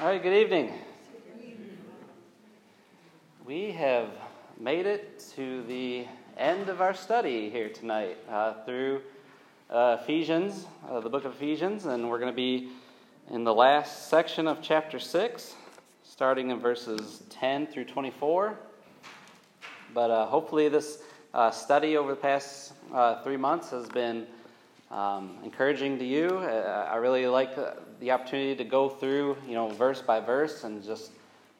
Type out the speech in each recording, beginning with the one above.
All right, good evening. We have made it to the end of our study here tonight uh, through uh, Ephesians, uh, the book of Ephesians, and we're going to be in the last section of chapter 6, starting in verses 10 through 24. But uh, hopefully, this uh, study over the past uh, three months has been um, encouraging to you. I really like the opportunity to go through, you know, verse by verse and just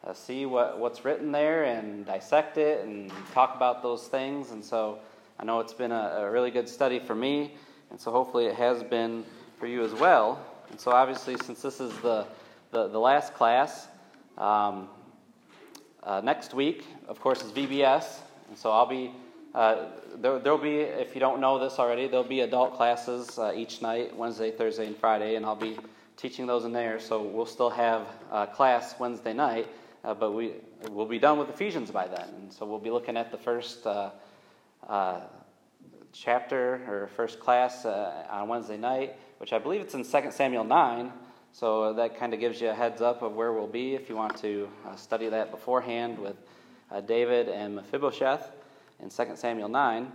uh, see what, what's written there and dissect it and talk about those things. And so I know it's been a, a really good study for me, and so hopefully it has been for you as well. And so obviously, since this is the, the, the last class, um, uh, next week, of course, is VBS, and so I'll be uh, there, will be, if you don't know this already, there'll be adult classes uh, each night, Wednesday, Thursday, and Friday, and I'll be teaching those in there. So we'll still have uh, class Wednesday night, uh, but we will be done with Ephesians by then. And so we'll be looking at the first uh, uh, chapter or first class on Wednesday night, which I believe it's in 2 Samuel 9. So that kind of gives you a heads up of where we'll be if you want to study that beforehand with David and Mephibosheth in 2 Samuel 9.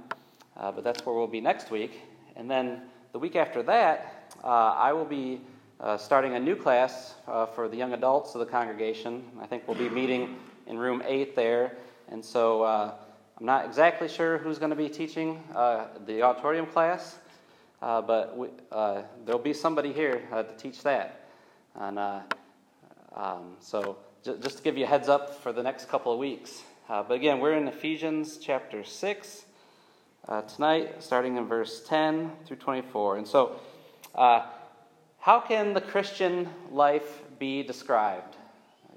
but that's where we'll be next week. And then the week after that, I will be uh, starting a new class uh, for the young adults of the congregation. I think we'll be meeting in room 8 there. And so uh, I'm not exactly sure who's going to be teaching uh, the auditorium class, uh, but we, uh, there'll be somebody here to teach that. And um, so j- just to give you a heads up for the next couple of weeks. But again, we're in Ephesians chapter 6 tonight, starting in verse 10 through 24. And so, how can the Christian life be described?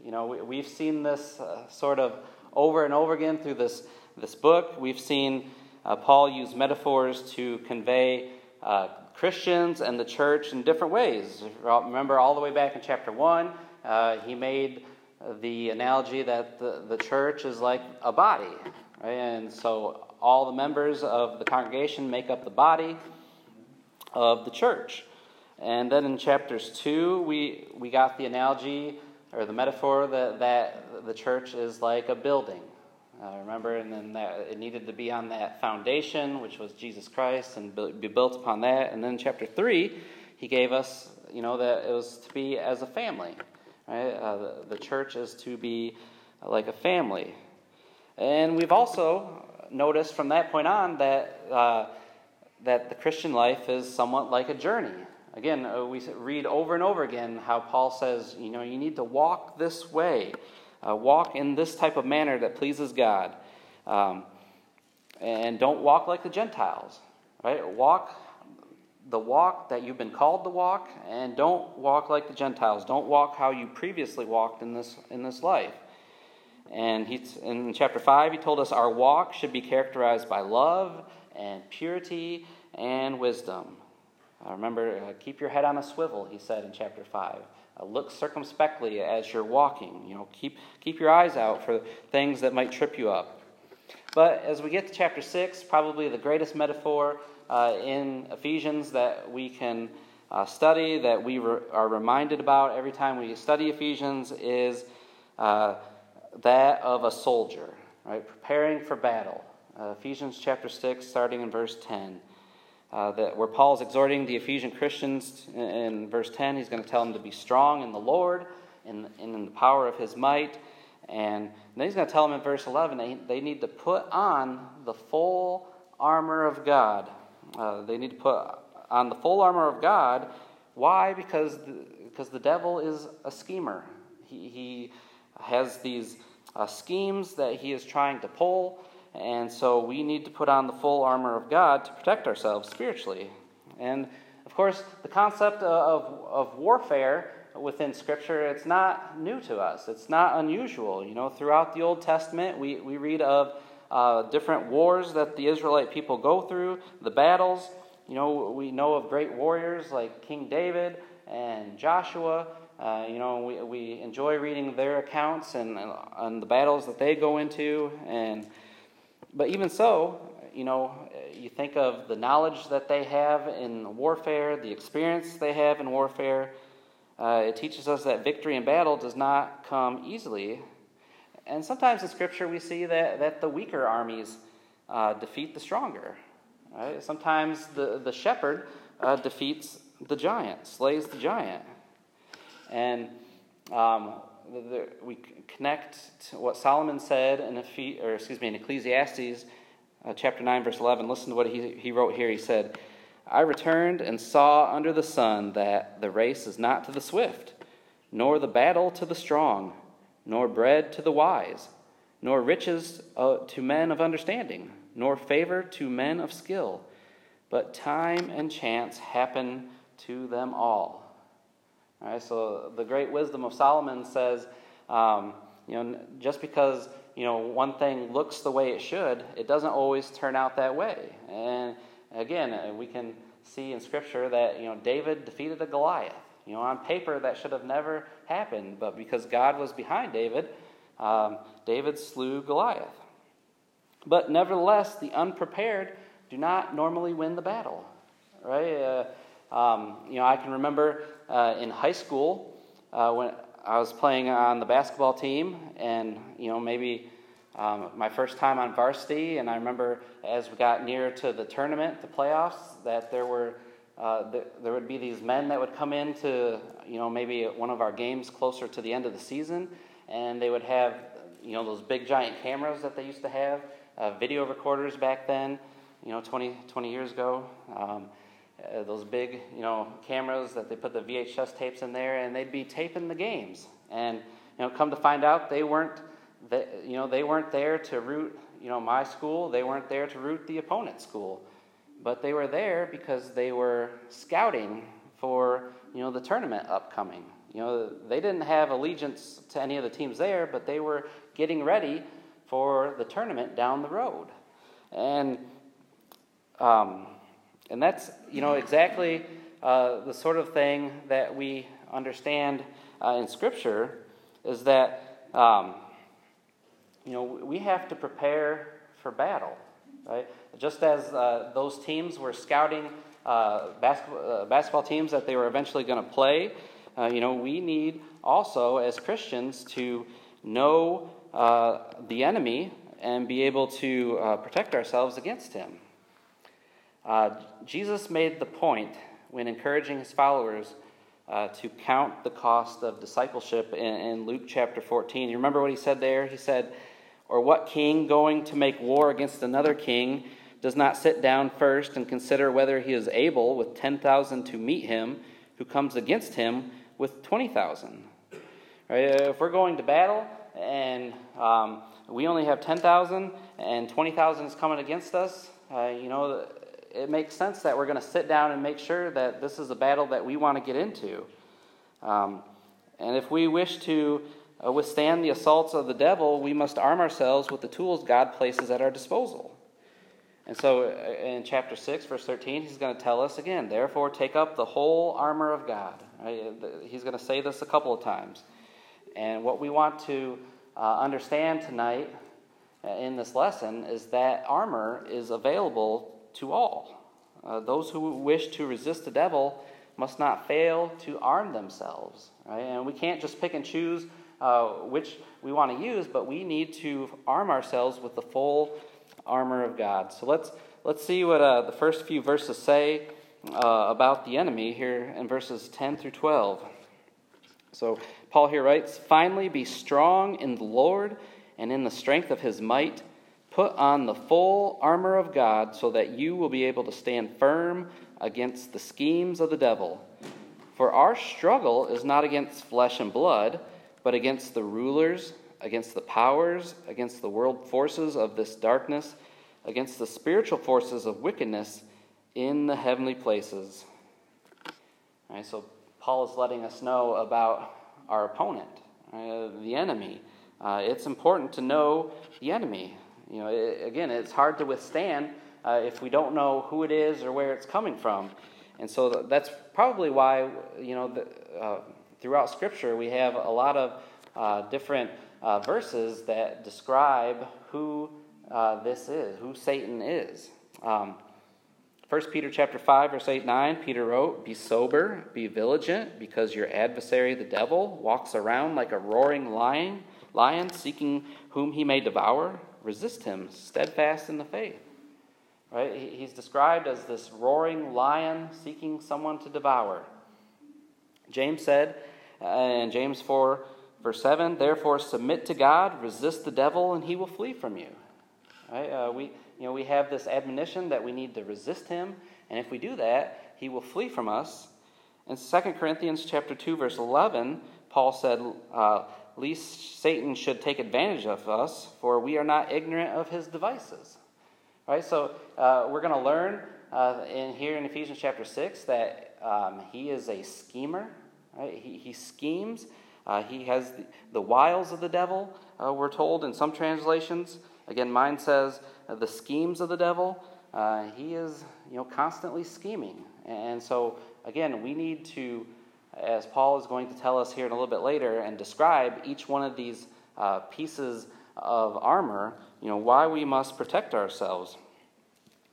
You know, we, have seen this uh, sort of over and over again through this, this book. We've seen uh, Paul use metaphors to convey uh, Christians and the church in different ways. Remember, all the way back in chapter 1, uh, he made the analogy that the, the church is like a body. Right? And so all the members of the congregation make up the body of the church. And then in chapters 2, we, we got the analogy or the metaphor that, that the church is like a building. Uh, remember, and then that it needed to be on that foundation, which was Jesus Christ, and be built upon that. And then chapter 3, he gave us, you know, that it was to be as a family. Right? Uh, the, the church is to be like a family. And we've also noticed from that point on that, uh, that the Christian life is somewhat like a journey. Again, uh, we read over and over again how Paul says, you know, you need to walk this way, uh, walk in this type of manner that pleases God. Um, and don't walk like the Gentiles, right? Walk the walk that you've been called to walk, and don't walk like the Gentiles. Don't walk how you previously walked in this, in this life. And he's, in chapter 5, he told us our walk should be characterized by love and purity and wisdom. Uh, remember, uh, keep your head on a swivel, he said in chapter 5. Uh, look circumspectly as you're walking. You know, keep, keep your eyes out for things that might trip you up. But as we get to chapter 6, probably the greatest metaphor uh, in Ephesians that we can uh, study, that we re- are reminded about every time we study Ephesians, is uh, that of a soldier, right? Preparing for battle. Ephesians chapter 6, starting in verse 10 uh, that where Paul is exhorting the Ephesian Christians in, in verse 10, he's going to tell them to be strong in the Lord and in, in, the power of his might. And then he's going to tell them in verse 11 they, they need to put on the full armor of God. Uh, they need to put on the full armor of God. Why? Because the, because the devil is a schemer. He, he has these uh, schemes that he is trying to pull. And so we need to put on the full armor of God to protect ourselves spiritually. And of course, the concept of, of warfare within Scripture, it's not new to us. It's not unusual. You know, throughout the Old Testament, we, we read of uh, different wars that the Israelite people go through, the battles. You know, we know of great warriors like King David and Joshua. Uh, you know, we, we enjoy reading their accounts and, and the battles that they go into. And but even so, you know, you think of the knowledge that they have in warfare, the experience they have in warfare. Uh, it teaches us that victory in battle does not come easily. And sometimes in Scripture we see that, that the weaker armies uh, defeat the stronger. Right? Sometimes the, the shepherd uh, defeats the giant, slays the giant. And um, the, the, we connect to what Solomon said in, or excuse me, in Ecclesiastes uh, chapter 9, verse 11. Listen to what he, he wrote here. He said, I returned and saw under the sun that the race is not to the swift, nor the battle to the strong, nor bread to the wise, nor riches uh, to men of understanding, nor favor to men of skill, but time and chance happen to them all. All right, so the great wisdom of Solomon says, um, you know, just because you know one thing looks the way it should, it doesn't always turn out that way. And again, uh, we can see in Scripture that you know David defeated a Goliath. You know, on paper that should have never happened, but because God was behind David, um, David slew Goliath. But nevertheless, the unprepared do not normally win the battle, right? Uh, um, you know, I can remember uh, in high school uh, when I was playing on the basketball team, and you know maybe um, my first time on varsity, and I remember as we got near to the tournament, the playoffs, that there were uh, th- there would be these men that would come into you know maybe one of our games closer to the end of the season, and they would have you know those big giant cameras that they used to have, uh, video recorders back then, you know 20, 20 years ago. Um, uh, those big, you know, cameras that they put the VHS tapes in there, and they'd be taping the games. And you know, come to find out, they weren't, they, you know, they weren't there to root, you know, my school. They weren't there to root the opponent's school, but they were there because they were scouting for, you know, the tournament upcoming. You know, they didn't have allegiance to any of the teams there, but they were getting ready for the tournament down the road. And um, and that's, you know, exactly uh, the sort of thing that we understand uh, in Scripture is that, um, you know, we have to prepare for battle, right? Just as uh, those teams were scouting uh, basketball, uh, basketball teams that they were eventually going to play, uh, you know, we need also, as Christians, to know the enemy and be able to protect ourselves against him. Uh, Jesus made the point when encouraging his followers uh, to count the cost of discipleship in, in, Luke chapter 14. You remember what he said there? He said, Or what king going to make war against another king does not sit down first and consider whether he is able with 10,000 to meet him who comes against him with 20,000? Right? If we're going to battle and um, we only have 10,000 and 20,000 is coming against us, uh, you know, it makes sense that we're going to sit down and make sure that this is a battle that we want to get into. Um, and if we wish to uh, withstand the assaults of the devil, we must arm ourselves with the tools God places at our disposal. And so uh, in chapter 6, verse 13, he's going to tell us again, therefore take up the whole armor of God. Right? He's going to say this a couple of times. And what we want to uh, understand tonight uh, in this lesson is that armor is available to all. Uh, those who wish to resist the devil must not fail to arm themselves. Right? And we can't just pick and choose uh, which we want to use, but we need to arm ourselves with the full armor of God. So let's let's see what uh, the first few verses say uh, about the enemy here in verses 10 through 12. So Paul here writes, "Finally, be strong in the Lord and in the strength of His might." Put on the full armor of God so that you will be able to stand firm against the schemes of the devil. For our struggle is not against flesh and blood, but against the rulers, against the powers, against the world forces of this darkness, against the spiritual forces of wickedness in the heavenly places. All right, so Paul is letting us know about our opponent, uh, the enemy. Uh, it's important to know the enemy. You know, it, again, it's hard to withstand uh, if we don't know who it is or where it's coming from. And so that's probably why, you know, the, uh, throughout Scripture we have a lot of uh, different uh, verses that describe who uh, this is, who Satan is. Um, 1 Peter chapter 5 verse 8 9 Peter wrote be sober be vigilant because your adversary the devil walks around like a roaring lion lion seeking whom he may devour. Resist him steadfast in the faith. Right? He's described as this roaring lion seeking someone to devour James said uh, in James 4 verse 7 therefore submit to God resist the devil and he will flee from you right uh, we you know, we have this admonition that we need to resist him, and if we do that, he will flee from us. In 2 Corinthians chapter 2, verse 11, Paul said, uh, "Least Satan should take advantage of us, for we are not ignorant of his devices." Right. So uh, we're going to learn uh, in here in Ephesians chapter 6 that um, he is a schemer. Right? He, he schemes. Uh, he has the, the, wiles of the devil. Uh, we're told in some translations. Again, mine says the schemes of the devil. Uh, he is, you know, constantly scheming. And so, again, we need to, as Paul is going to tell us here in a little bit later, and describe each one of these uh, pieces of armor, you know, why we must protect ourselves.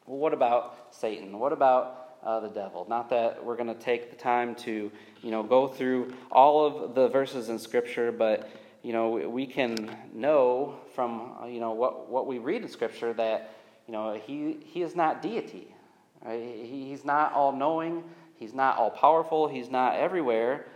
Well, what about Satan? What about uh, the devil? Not that we're going to take the time to, you know, go through all of the verses in Scripture, but you know, we can know from, uh, you know, what, what we read in Scripture that, you know, he, he is not deity. Right? he's not all knowing, he's not all powerful, he's not everywhere,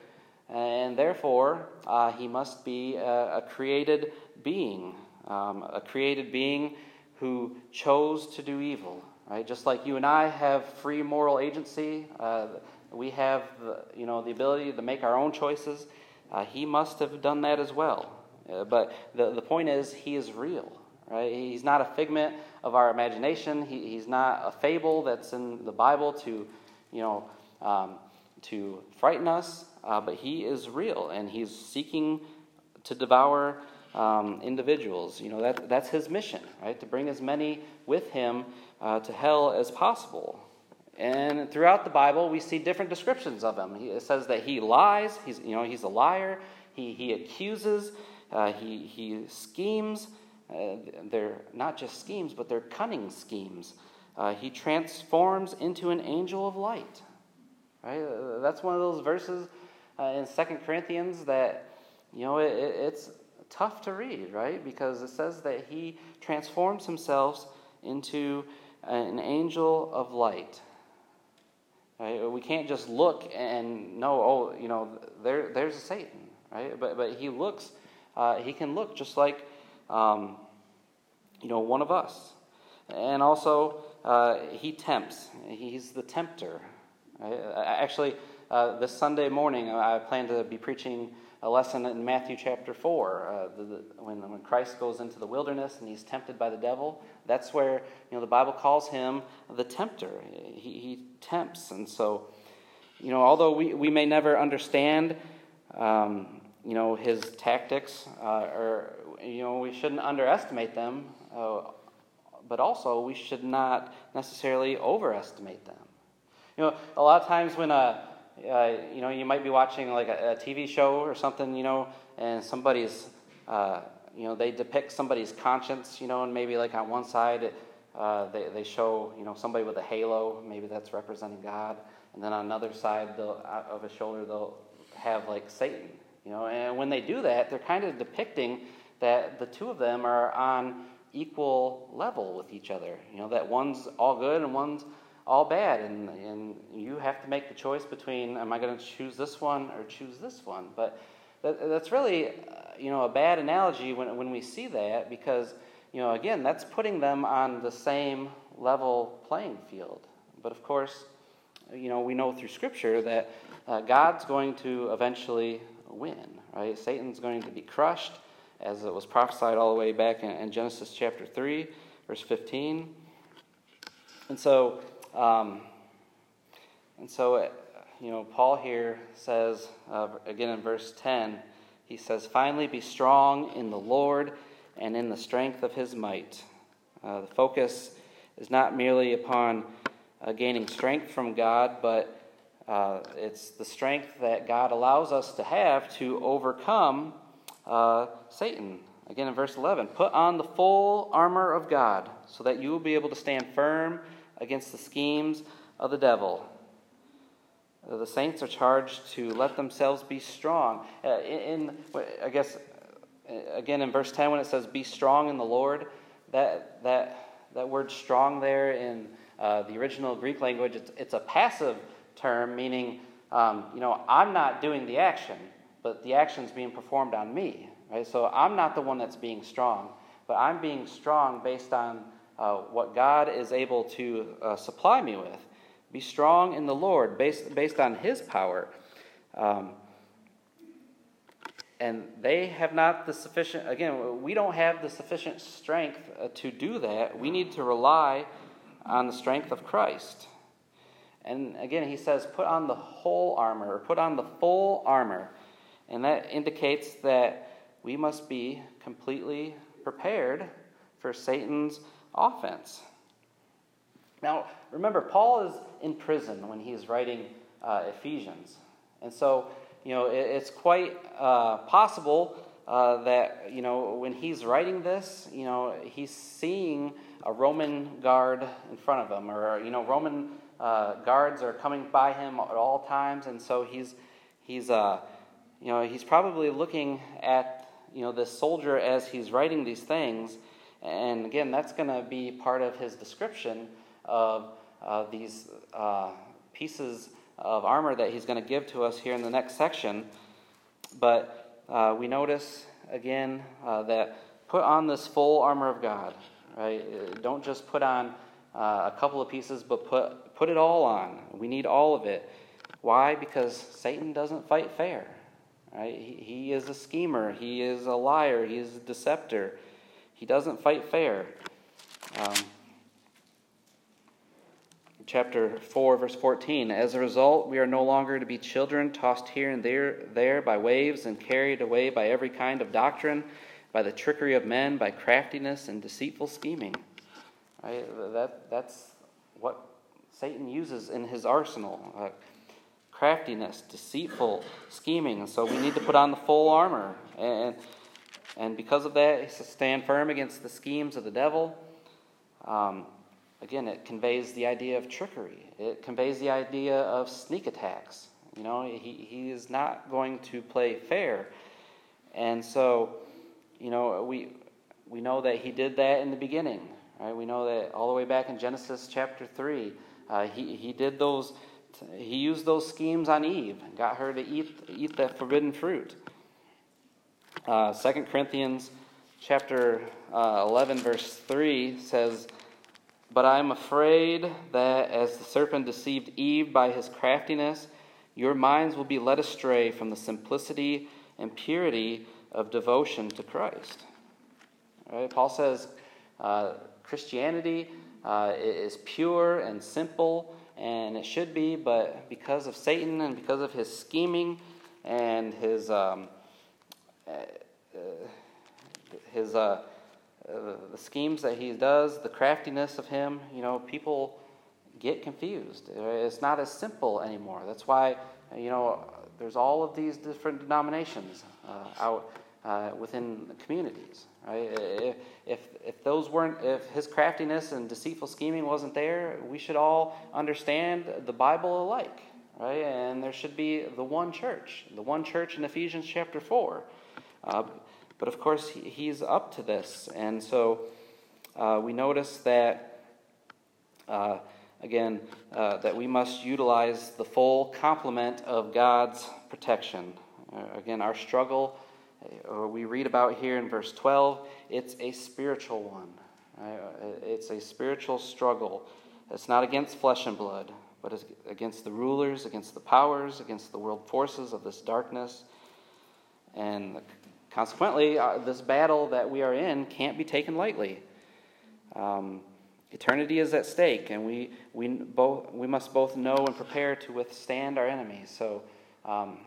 and therefore uh, he must be a, a created being, um, a created being who chose to do evil. Right? Just like you and I have free moral agency, uh, we have the, you know, the ability to make our own choices. Uh, he must have done that as well. Uh, but the, the point is, he is real. Right? He's not a figment of our imagination. He, he's not a fable that's in the Bible to, you know, um, to frighten us. Uh, but he is real, and he's seeking to devour um, individuals. You know, that, that's his mission, right? To bring as many with him uh, to hell as possible. And throughout the Bible, we see different descriptions of him. He, it says that he lies, he's, you know, he's a liar, he, he accuses, uh, he, he schemes. Uh, they're not just schemes, but they're cunning schemes. Uh, he transforms into an angel of light. Right? Uh, that's one of those verses uh, in Second Corinthians that, you know, it, it's tough to read, right? Because it says that he transforms himself into an angel of light. Right? We can't just look and know, oh, you know, there, there's a Satan, right? But, but he looks, uh, he can look just like, um, you know, one of us. And also, uh, he tempts. He's the tempter. Right? Actually, uh, this Sunday morning, I plan to be preaching a lesson in Matthew chapter 4, uh, the, the, when, when Christ goes into the wilderness and he's tempted by the devil. That's where you know, the Bible calls him the tempter. He, he tempts. And so, you know, although we, we may never understand, um, you know, his tactics, uh, or, you know, we shouldn't underestimate them, uh, but also we should not necessarily overestimate them. You know, a lot of times when a uh, you know, you might be watching like a, a, TV show or something, you know, and somebody's, uh, you know, they depict somebody's conscience, you know, and maybe like on one side uh, they, they show, you know, somebody with a halo, maybe that's representing God, and then on another side uh, of his shoulder they'll have like Satan, you know, and when they do that, they're kind of depicting that the two of them are on equal level with each other, you know, that one's all good and one's all bad, and, and you have to make the choice between am I going to choose this one or choose this one? But that, that's really, uh, you know, a bad analogy when, when we see that because, you know, again, that's putting them on the same level playing field. But of course, you know, we know through Scripture that uh, God's going to eventually win, right? Satan's going to be crushed, as it was prophesied all the way back in, in Genesis chapter 3, verse 15. And so, um, and so, uh, you know, Paul here says, uh, again in verse 10, he says, Finally, be strong in the Lord and in the strength of his might. Uh, the focus is not merely upon uh, gaining strength from God, but uh, it's the strength that God allows us to have to overcome uh, Satan. Again in verse 11, put on the full armor of God so that you will be able to stand firm against the schemes of the devil. The saints are charged to let themselves be strong. Uh, in, I guess, uh, again in verse 10, when it says, Be strong in the Lord, that, that, that word strong there in uh, the original Greek language, it's, it's a passive term, meaning, um, you know, I'm not doing the action, but the action's being performed on me. Right? So I'm not the one that's being strong, but I'm being strong based on uh, what God is able to uh, supply me with. Be strong in the Lord based, based on His power. Um, and they have not the sufficient, again, we don't have the sufficient strength uh, to do that. We need to rely on the strength of Christ. And again, he says, put on the whole armor, or put on the full armor. And that indicates that we must be completely prepared for Satan's offense. Now, remember, Paul is in prison when he's writing uh, Ephesians. And so, you know, it, it's quite uh, possible uh, that, you know, when he's writing this, you know, he's seeing a Roman guard in front of him, or, you know, Roman uh, guards are coming by him at all times. And so he's, he's, uh, you know, he's probably looking at, you know, this soldier as he's writing these things. And again, that's going to be part of his description of uh, these uh, pieces of armor that he's going to give to us here in the next section. But uh, we notice again uh, that put on this full armor of God. Right? Uh, don't just put on uh, a couple of pieces, but put put it all on. We need all of it. Why? Because Satan doesn't fight fair. Right? He, he is a schemer. He is a liar. He is a deceptor. He doesn't fight fair. Um, chapter 4, verse 14. As a result, we are no longer to be children tossed here and there, there by waves and carried away by every kind of doctrine, by the trickery of men, by craftiness and deceitful scheming. Right? That, that's what Satan uses in his arsenal uh, craftiness, deceitful scheming. So we need to put on the full armor. And, and because of that, he stand firm against the schemes of the devil. Um, Again, it conveys the idea of trickery. It conveys the idea of sneak attacks. You know, he, he is not going to play fair. And so, you know, we, we know that he did that in the beginning. Right? We know that all the way back in Genesis chapter 3, uh, he, he did those, he used those schemes on Eve, and got her to eat, eat that forbidden fruit. Uh, 2 Corinthians chapter uh, 11, verse 3 says, but I am afraid that as the serpent deceived Eve by his craftiness, your minds will be led astray from the simplicity and purity of devotion to Christ. Right? Paul says uh, Christianity uh, is pure and simple, and it should be, but because of Satan and because of his scheming and his um, uh, uh his uh, uh, the schemes that he does, the craftiness of him, you know, people get confused. It's not as simple anymore. That's why, you know, there's all of these different denominations uh, out uh, within communities. Right? If, if those weren't, if his craftiness and deceitful scheming wasn't there, we should all understand the Bible alike, right? And there should be the one church, the one church in Ephesians chapter four. Uh, but of course, he's up to this. And so uh, we notice that, uh, again, uh, that we must utilize the full complement of God's protection. Uh, again, our struggle, uh, we read about here in verse 12, it's a spiritual one. It's a spiritual struggle. It's not against flesh and blood, but against the rulers, against the powers, against the world forces of this darkness. And Consequently, uh, this battle that we are in can't be taken lightly. Um, eternity is at stake, and we, we, both, we must both know and prepare to withstand our enemies. So, um,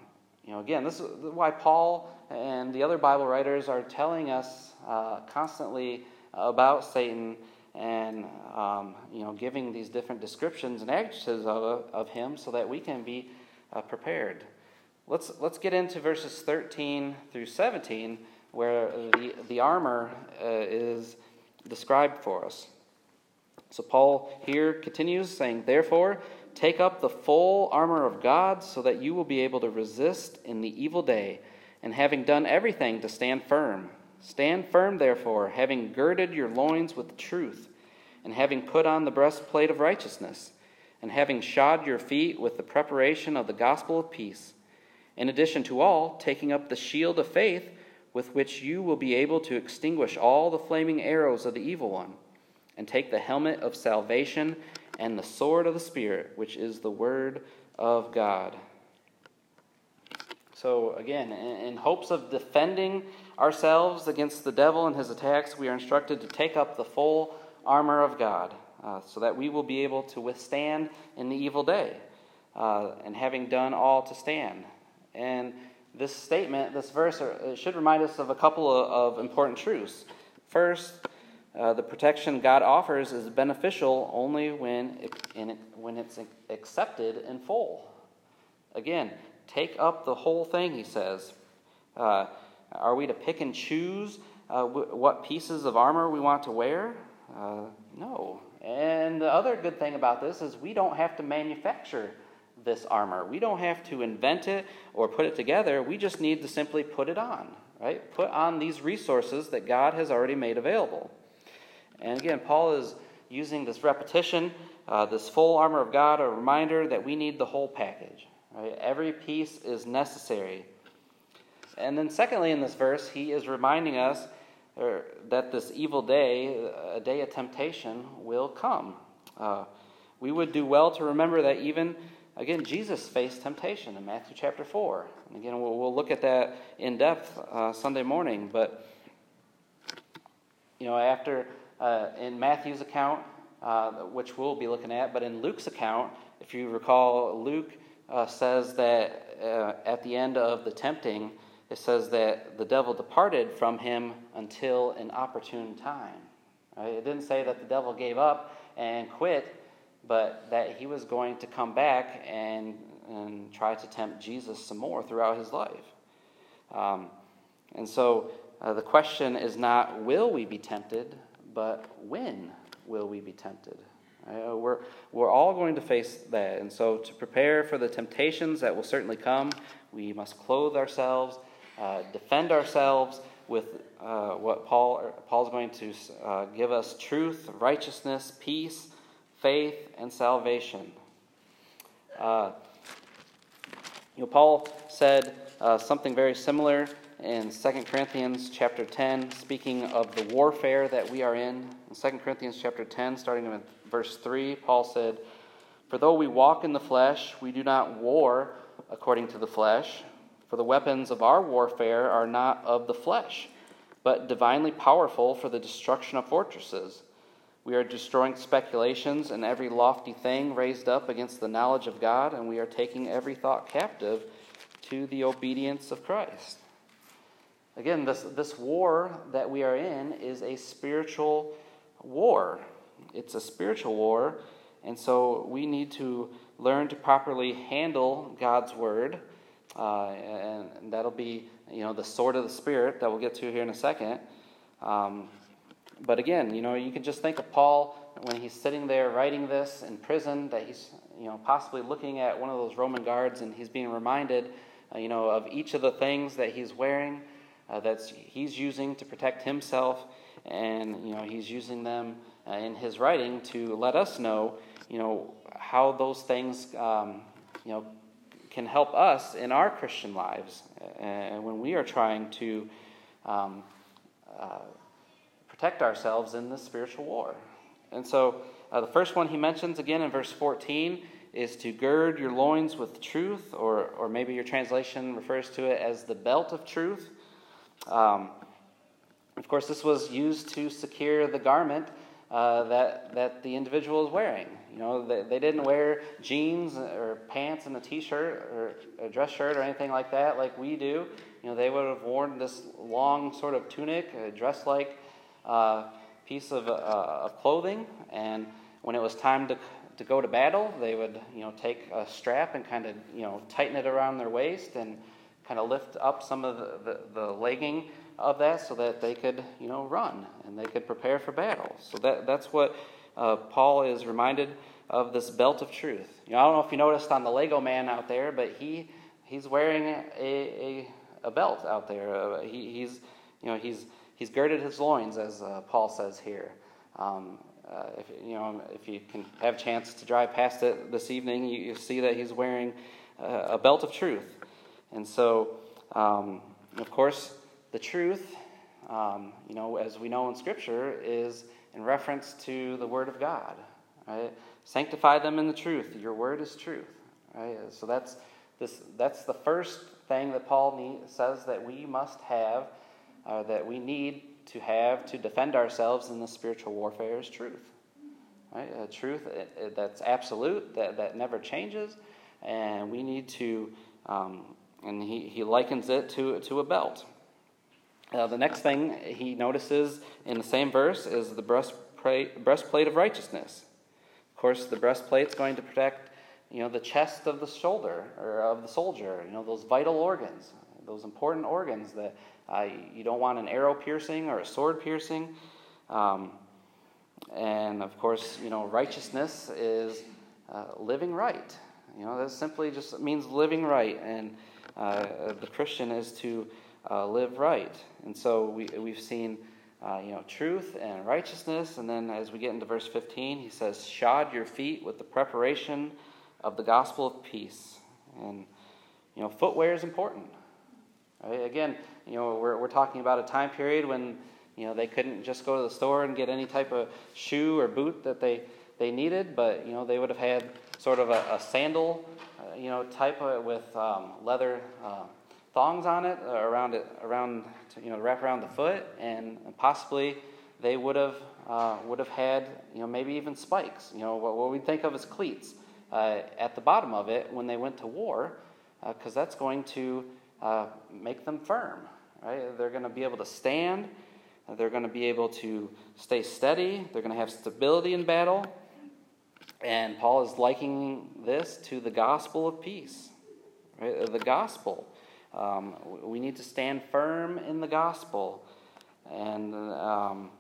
you know, again, this is why Paul and the other Bible writers are telling us uh, constantly about Satan and um, you know giving these different descriptions and adjectives of, of him so that we can be uh, prepared. Let's, let's get into verses 13 through 17, where the, the armor uh, is described for us. So Paul here continues saying, Therefore, take up the full armor of God so that you will be able to resist in the evil day, and having done everything to stand firm. Stand firm, therefore, having girded your loins with truth, and having put on the breastplate of righteousness, and having shod your feet with the preparation of the gospel of peace. In addition to all, taking up the shield of faith, with which you will be able to extinguish all the flaming arrows of the evil one and take the helmet of salvation and the sword of the Spirit, which is the Word of God. So, again, in hopes of defending ourselves against the devil and his attacks, we are instructed to take up the full armor of God uh, so that we will be able to withstand in the evil day, uh, and having done all to stand. And this statement, this verse, should remind us of a couple of, important truths. First, uh, the protection God offers is beneficial only when, it, it, when it's accepted in full. Again, take up the whole thing, he says. Uh, are we to pick and choose uh, w- what pieces of armor we want to wear? Uh, no. And the other good thing about this is we don't have to manufacture this armor. We don't have to invent it or put it together. We just need to simply put it on, right? Put on these resources that God has already made available. And again, Paul is using this repetition, uh, this full armor of God, a reminder that we need the whole package. Right? Every piece is necessary. And then, secondly, in this verse, he is reminding us er, that this evil day, a day of temptation, will come. Uh, we would do well to remember that even, again, Jesus faced temptation in Matthew chapter 4. And again, we'll, we'll look at that in depth uh, Sunday morning. But, you know, after uh, in Matthew's account, uh, which we'll be looking at, but in Luke's account, if you recall, Luke uh, says that uh, at the end of the tempting, it says that the devil departed from him until an opportune time. Right? It didn't say that the devil gave up and quit, but that he was going to come back and, and try to tempt Jesus some more throughout his life. Um, and so uh, the question is not, will we be tempted? but when will we be tempted? Uh, we're, we're all going to face that. And so, to prepare for the temptations that will certainly come, we must clothe ourselves, uh, defend ourselves with uh, what Paul Paul's going to uh, give us truth, righteousness, peace, faith, and salvation. Uh, you know, Paul said uh, something very similar in 2 Corinthians chapter 10, speaking of the warfare that we are in. In 2 Corinthians chapter 10, starting with verse 3, Paul said, For though we walk in the flesh, we do not war according to the flesh. For the weapons of our warfare are not of the flesh, but divinely powerful for the destruction of fortresses. We are destroying speculations and every lofty thing raised up against the knowledge of God, and we are taking every thought captive to the obedience of Christ. Again, this, this war that we are in is a spiritual war. It's a spiritual war, and so we need to learn to properly handle God's word, uh, and that'll be you know the sword of the spirit that we'll get to here in a second. Um, but again, you know, you can just think of Paul when he's sitting there writing this in prison, that he's you know possibly looking at one of those Roman guards, and he's being reminded, uh, you know, of each of the things that he's wearing uh, that he's using to protect himself, and you know he's using them uh, in his writing to let us know, you know, how those things, um, you know, can help us in our Christian lives, and when we are trying to um, uh, protect ourselves in this spiritual war. And so, uh, the first one he mentions again in verse 14 is to gird your loins with truth, or, or maybe your translation refers to it as the belt of truth. Um, of course, this was used to secure the garment uh, that, that the individual is wearing. You know, they, they didn't wear jeans or pants and a t-shirt or a dress shirt or anything like that like we do. You know, they would have worn this long sort of tunic, a dress-like piece of, uh, of clothing, and when it was time to to go to battle, they would you know take a strap and kind of you know tighten it around their waist and kind of lift up some of the, the, the, legging of that so that they could, you know, run and they could prepare for battle. So that, that's what uh, Paul is reminded of this belt of truth. You know, I don't know if you noticed on the Lego man out there, but he he's wearing a, a, a belt out there. Uh, he, he's you know he's he's girded his loins, as uh, Paul says here. Um, uh, if you know if you can have a chance to drive past it this evening, you, you see that he's wearing uh, a belt of truth. And so, um, of course, the truth, um, you know, as we know in Scripture, is in reference to the Word of God. Right? Sanctify them in the truth. Your Word is truth. Right? So that's this. That's the first thing that Paul says that we must have, uh, that we need to have to defend ourselves in the spiritual warfare is truth. Right? A truth it, it, that's absolute, that, that never changes, and we need to um, and he, he likens it to, to a belt. Uh, the next thing he notices in the same verse is the breastplate, breastplate of righteousness. Of course, the breastplate is going to protect, you know, the chest of the shoulder or of the soldier. You know, those vital organs, those important organs that uh, you don't want an arrow piercing or a sword piercing. Um, and of course, you know, righteousness is uh, living right. You know, that simply just means living right. And uh, the Christian is to uh, live right. And so we, we've seen, uh, you know, truth and righteousness. And then as we get into verse 15, he says, shod your feet with the preparation of the gospel of peace. And, you know, footwear is important. Right? Again, you know, we're, we're talking about a time period when, you know, they couldn't just go to the store and get any type of shoe or boot that they, they needed, but, you know, they would have had sort of a, a sandal uh, you know, type of, with um, leather uh, thongs on it uh, around it, around to, you know, wrap around the foot, and possibly they would have uh, would have had you know maybe even spikes. You know what, what we think of as cleats uh, at the bottom of it when they went to war, because that's going to make them firm. Right? They're going to be able to stand. They're going to be able to stay steady. They're going to have stability in battle. And Paul is likening this to the gospel of peace. Right? The gospel. Um, we need to stand firm in the gospel. And, um,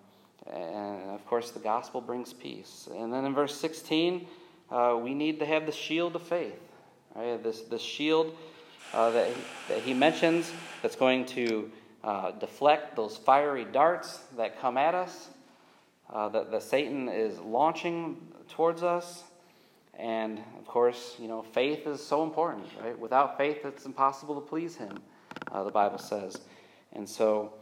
and of course, the gospel brings peace. And then in verse 16, uh, we need to have the shield of faith. Right? This, this shield uh, that, he, that he mentions that's going to uh, deflect those fiery darts that come at us, uh, that, that Satan is launching towards us. And of course, you know, faith is so important, right? Without faith, it's impossible to please Him, uh, the Bible says. And so,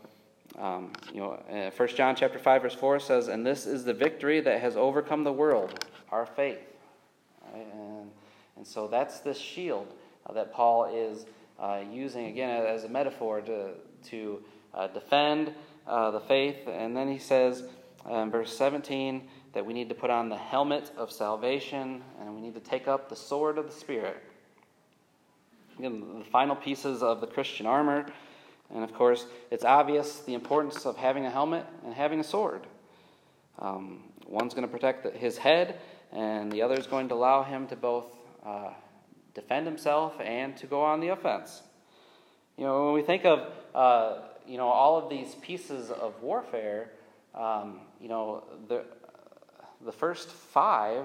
um, you know, uh, 1 John chapter 5, verse 4 says, And this is the victory that has overcome the world, our faith. Right? And, and so that's this shield that Paul is uh, using, again, as a metaphor to, to uh, defend uh, the faith. And then he says in verse 17, that we need to put on the helmet of salvation and we need to take up the sword of the Spirit. Again, the final pieces of the Christian armor. And of course, it's obvious the importance of having a helmet and having a sword. Um, one's going to protect his head, and the other is going to allow him to both uh, defend himself and to go on the offense. You know, when we think of uh, you know all of these pieces of warfare, um, you know, the, the first five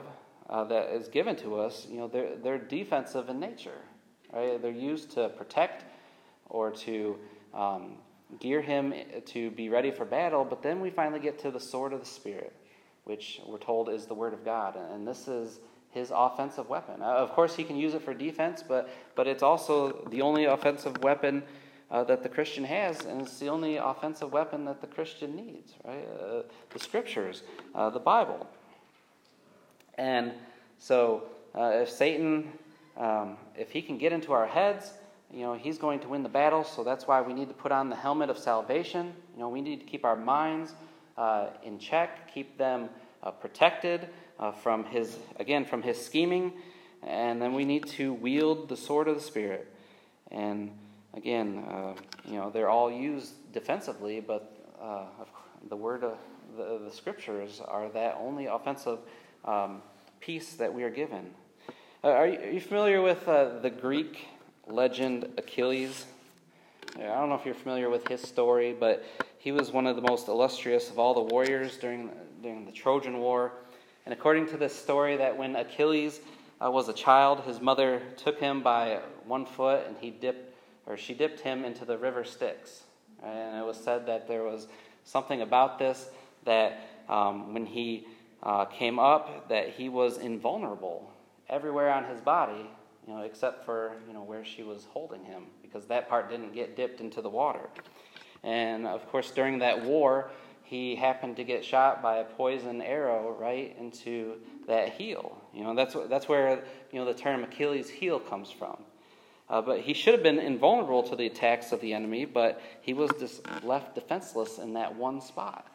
uh, that is given to us, you know, they're, they're defensive in nature. Right? They're used to protect or to um, gear him to be ready for battle. But then we finally get to the sword of the Spirit, which we're told is the Word of God. And this is his offensive weapon. Uh, of course, he can use it for defense, but, but it's also the only offensive weapon uh, that the Christian has, and it's the only offensive weapon that the Christian needs, right? Uh, the Scriptures, uh, the Bible. And so, uh, if Satan, um, if he can get into our heads, you know, he's going to win the battle. So that's why we need to put on the helmet of salvation. You know, we need to keep our minds uh, in check, keep them protected uh, from his, again, from his scheming. And then we need to wield the sword of the Spirit. And again, uh, you know, they're all used defensively, but uh, the word of the, the scriptures are that only offensive um, piece that we are given. Uh, are, you, are, you, familiar with uh, the Greek legend Achilles? I don't know if you're familiar with his story, but he was one of the most illustrious of all the warriors during, during the Trojan War. And according to this story, that when Achilles uh, was a child, his mother took him by one foot and he dipped, or she dipped him into the river Styx. And it was said that there was something about this that um, when he uh, came up, that he was invulnerable everywhere on his body, you know, except for you know where she was holding him, because that part didn't get dipped into the water. And of course, during that war, he happened to get shot by a poison arrow right into that heel. You know, that's that's where you know the term Achilles' heel comes from. Uh, but he should have been invulnerable to the attacks of the enemy, but he was just left defenseless in that one spot.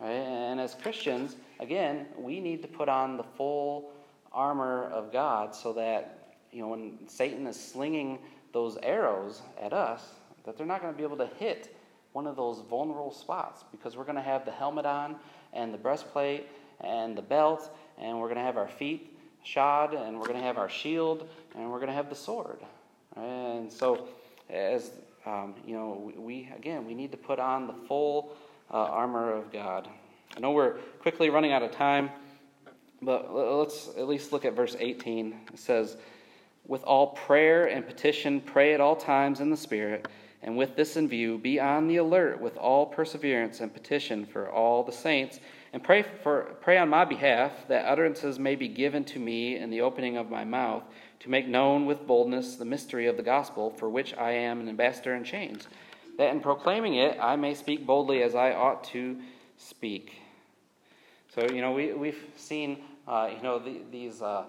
Right? And as Christians, again, we need to put on the full armor of God so that you know when Satan is slinging those arrows at us, that they're not going to be able to hit one of those vulnerable spots because we're going to have the helmet on and the breastplate and the belt, and we're going to have our feet shod, and we're going to have our shield, and we're going to have the sword. And so, as um, you know, we again we need to put on the full uh, armor of God. I know we're quickly running out of time, but let's at least look at verse 18. It says, "With all prayer and petition, pray at all times in the Spirit." And with this in view, be on the alert with all perseverance and petition for all the saints, and pray, for, pray on my behalf that utterances may be given to me in the opening of my mouth to make known with boldness the mystery of the gospel, for which I am an ambassador in chains, that in proclaiming it I may speak boldly as I ought to speak. So, you know, we, we've seen, uh, you know, the, these uh,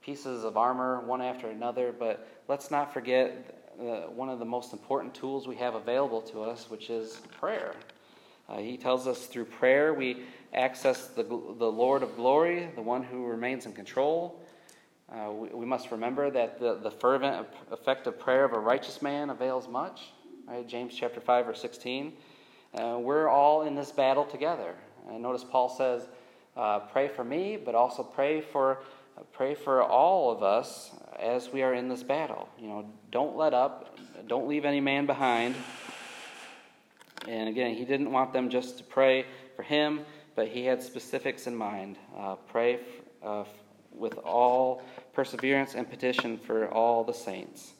pieces of armor one after another, but let's not forget uh, one of the most important tools we have available to us, which is prayer. Uh, he tells us through prayer we access the, the Lord of glory, the one who remains in control. Uh, we, we, must remember that the, the fervent, effective prayer of a righteous man avails much. Right? James chapter 5, verse 16. Uh, we're all in this battle together. And notice Paul says, uh, pray for me, but also pray for pray for all of us as we are in this battle. You know, don't let up, don't leave any man behind. And again, he didn't want them just to pray for him, but he had specifics in mind. Uh, pray f- uh, with all perseverance and petition for all the saints.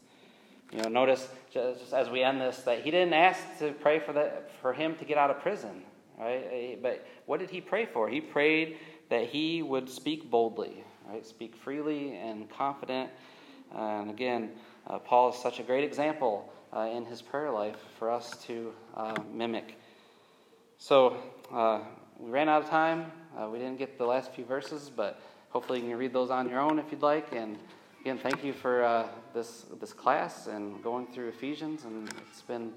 You know, notice just as we end this that he didn't ask to pray for the, for him to get out of prison, right? But what did he pray for? He prayed that he would speak boldly, right? Speak freely and confident. and again, uh, Paul is such a great example uh, in his prayer life for us to uh, mimic. So uh, we ran out of time. Uh, we didn't get the last few verses, but hopefully you can read those on your own if you'd like. And again, thank you for uh, this this class and going through Ephesians. And it's been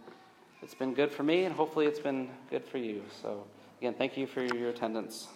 it's been good for me, and hopefully it's been good for you. So again, thank you for your attendance.